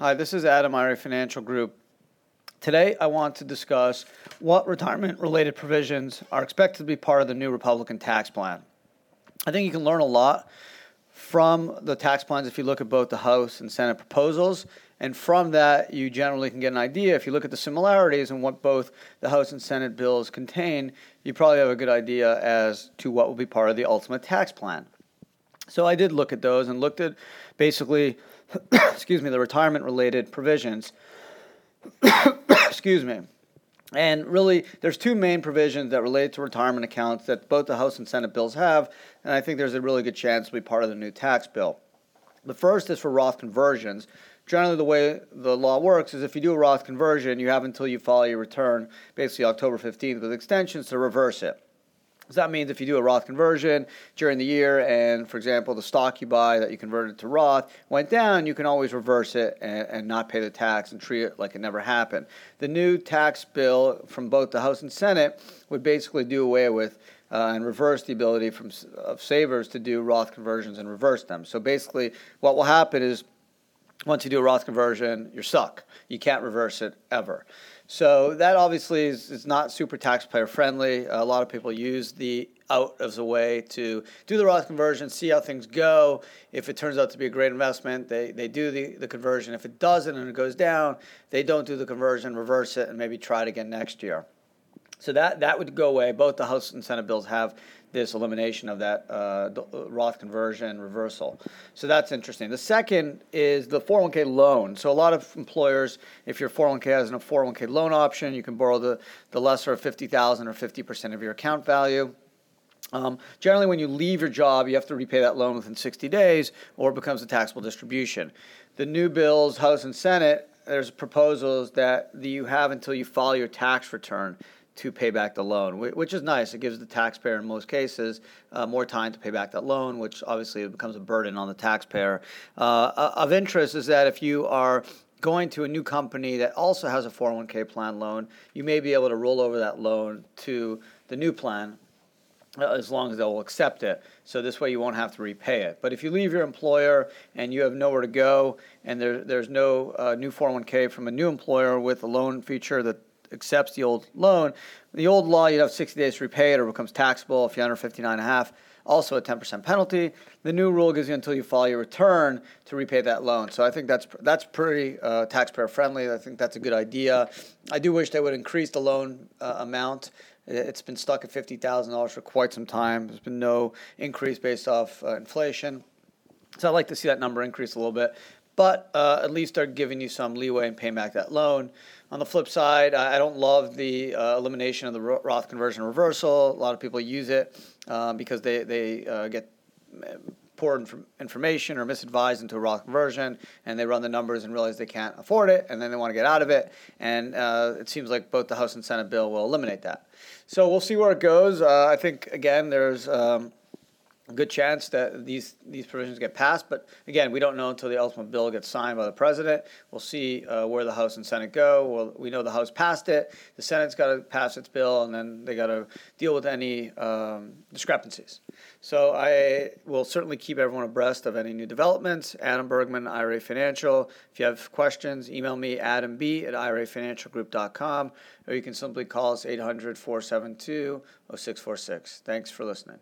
Hi, this is Adam IRA Financial Group. Today, I want to discuss what retirement related provisions are expected to be part of the new Republican tax plan. I think you can learn a lot from the tax plans if you look at both the House and Senate proposals. And from that, you generally can get an idea. If you look at the similarities and what both the House and Senate bills contain, you probably have a good idea as to what will be part of the ultimate tax plan. So I did look at those and looked at basically, excuse me, the retirement related provisions. excuse me. And really, there's two main provisions that relate to retirement accounts that both the House and Senate bills have, and I think there's a really good chance to be part of the new tax bill. The first is for Roth conversions. Generally, the way the law works is if you do a Roth conversion, you have until you file your return, basically October 15th, with extensions to reverse it. So that means if you do a Roth conversion during the year, and for example, the stock you buy that you converted to Roth went down, you can always reverse it and, and, not pay the tax and treat it like it never happened. The new tax bill from both the House and Senate would basically do away with uh, and reverse the ability from of savers to do Roth conversions and reverse them. So basically, what will happen is once you do a Roth conversion, you're stuck. You can't reverse it ever. So that obviously is, is not super taxpayer friendly. A lot of people use the out as a way to do the Roth conversion, see how things go. If it turns out to be a great investment, they, they do the, the conversion. If it doesn't and it goes down, they don't do the conversion, reverse it, and maybe try it again next year. So that, that would go away. Both the House and Senate bills have this elimination of that uh, uh Roth conversion reversal. So that's interesting. The second is the 401k loan. So a lot of employers, if your 401k has a 401k loan option, you can borrow the, the lesser of 50,000 or 50% of your account value. Um, generally, when you leave your job, you have to repay that loan within 60 days or it becomes a taxable distribution. The new bills, House and Senate, there's proposals that you have until you file your tax return to pay back the loan, which is nice. It gives the taxpayer, in most cases, uh, more time to pay back that loan, which obviously becomes a burden on the taxpayer. Uh, of interest is that if you are going to a new company that also has a 401k plan loan, you may be able to roll over that loan to the new plan uh, as long as they'll accept it. So this way you won't have to repay it. But if you leave your employer and you have nowhere to go and there, there's no uh, new 401k from a new employer with a loan feature that accepts the old loan. The old law, you'd have 60 days to repay it or it becomes taxable if you're under 59 and a half. Also a 10% penalty. The new rule gives you until you file your return to repay that loan. So I think that's that's pretty uh, taxpayer friendly. I think that's a good idea. I do wish they would increase the loan uh, amount. It's been stuck at $50,000 for quite some time. There's been no increase based off uh, inflation. So I'd like to see that number increase a little bit but uh, at least they're giving you some leeway in paying back that loan. On the flip side, I don't love the uh, elimination of the Roth conversion reversal. A lot of people use it uh, because they, they uh, get uh, poor inf- information or misadvised into a Roth conversion, and they run the numbers and realize they can't afford it, and then they want to get out of it. And uh, it seems like both the House and Senate bill will eliminate that. So we'll see where it goes. I think, again, there's. Um, good chance that these these provisions get passed. But again, we don't know until the ultimate bill gets signed by the president. We'll see uh, where the House and Senate go. Well, we know the House passed it. The Senate's got to pass its bill, and then they got to deal with any um, discrepancies. So I will certainly keep everyone abreast of any new developments. Adam Bergman, IRA Financial. If you have questions, email me adamb at irafinancialgroup.com, or you can simply call us 800 472 0646. Thanks for listening.